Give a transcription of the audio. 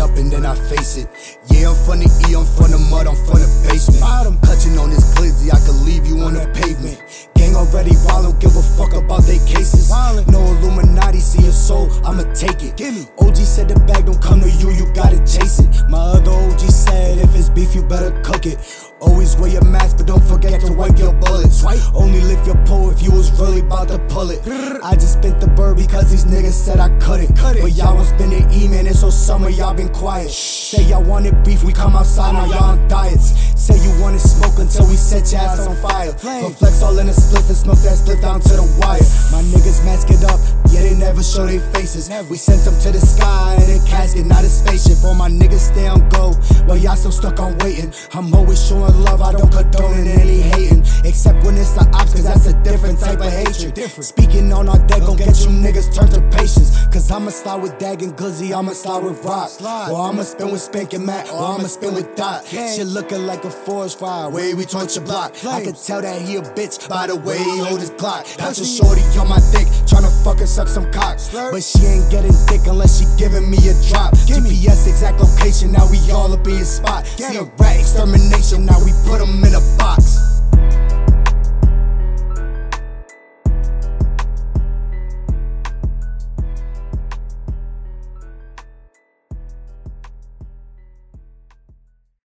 up and then I face it. Yeah, I'm from the E, I'm from the mud, I'm from the basement. Clutching on this glizzy, I could leave you on the pavement. Gang already wild, don't give a fuck about they cases. No Illuminati, see your soul, I'ma take it. OG said the bag don't come to you, you gotta chase it. My other OG said if it's beef, you better cook it. Always wear your mask, but don't forget to wipe your bullets. Only lift your pole if you really about to pull it. I just spent the bird because these niggas said I couldn't. Cut it. But y'all won't spend E, man, and so some of y'all been quiet. Say y'all wanted beef, we come outside, now y'all on diets. Say you wanted smoke until we set your ass on fire. But flex all in a spliff and smoke that split down to the wire. My niggas mask it up, yeah, they never show their faces. We sent them to the sky in a casket, not a spaceship. All my niggas stay on go, while y'all still stuck on waiting. I'm always showing love, I don't condone type of hatred. Speaking on our deck, gon' get you niggas turned to patients. Cause I'ma slide with Dag and Glizzy, I'ma slide with Rock. Or I'ma spin with Spank and Matt, or I'ma spin with Dot. Shit looking like a forest fire, way we torch your block. I can tell that he a bitch by the way he hold his Glock. That's a shorty on my dick, tryna fucking suck some cock. But she ain't getting thick unless she giving me a drop. GPS exact location, now we all up in your spot. See a rat extermination, now we put him in a.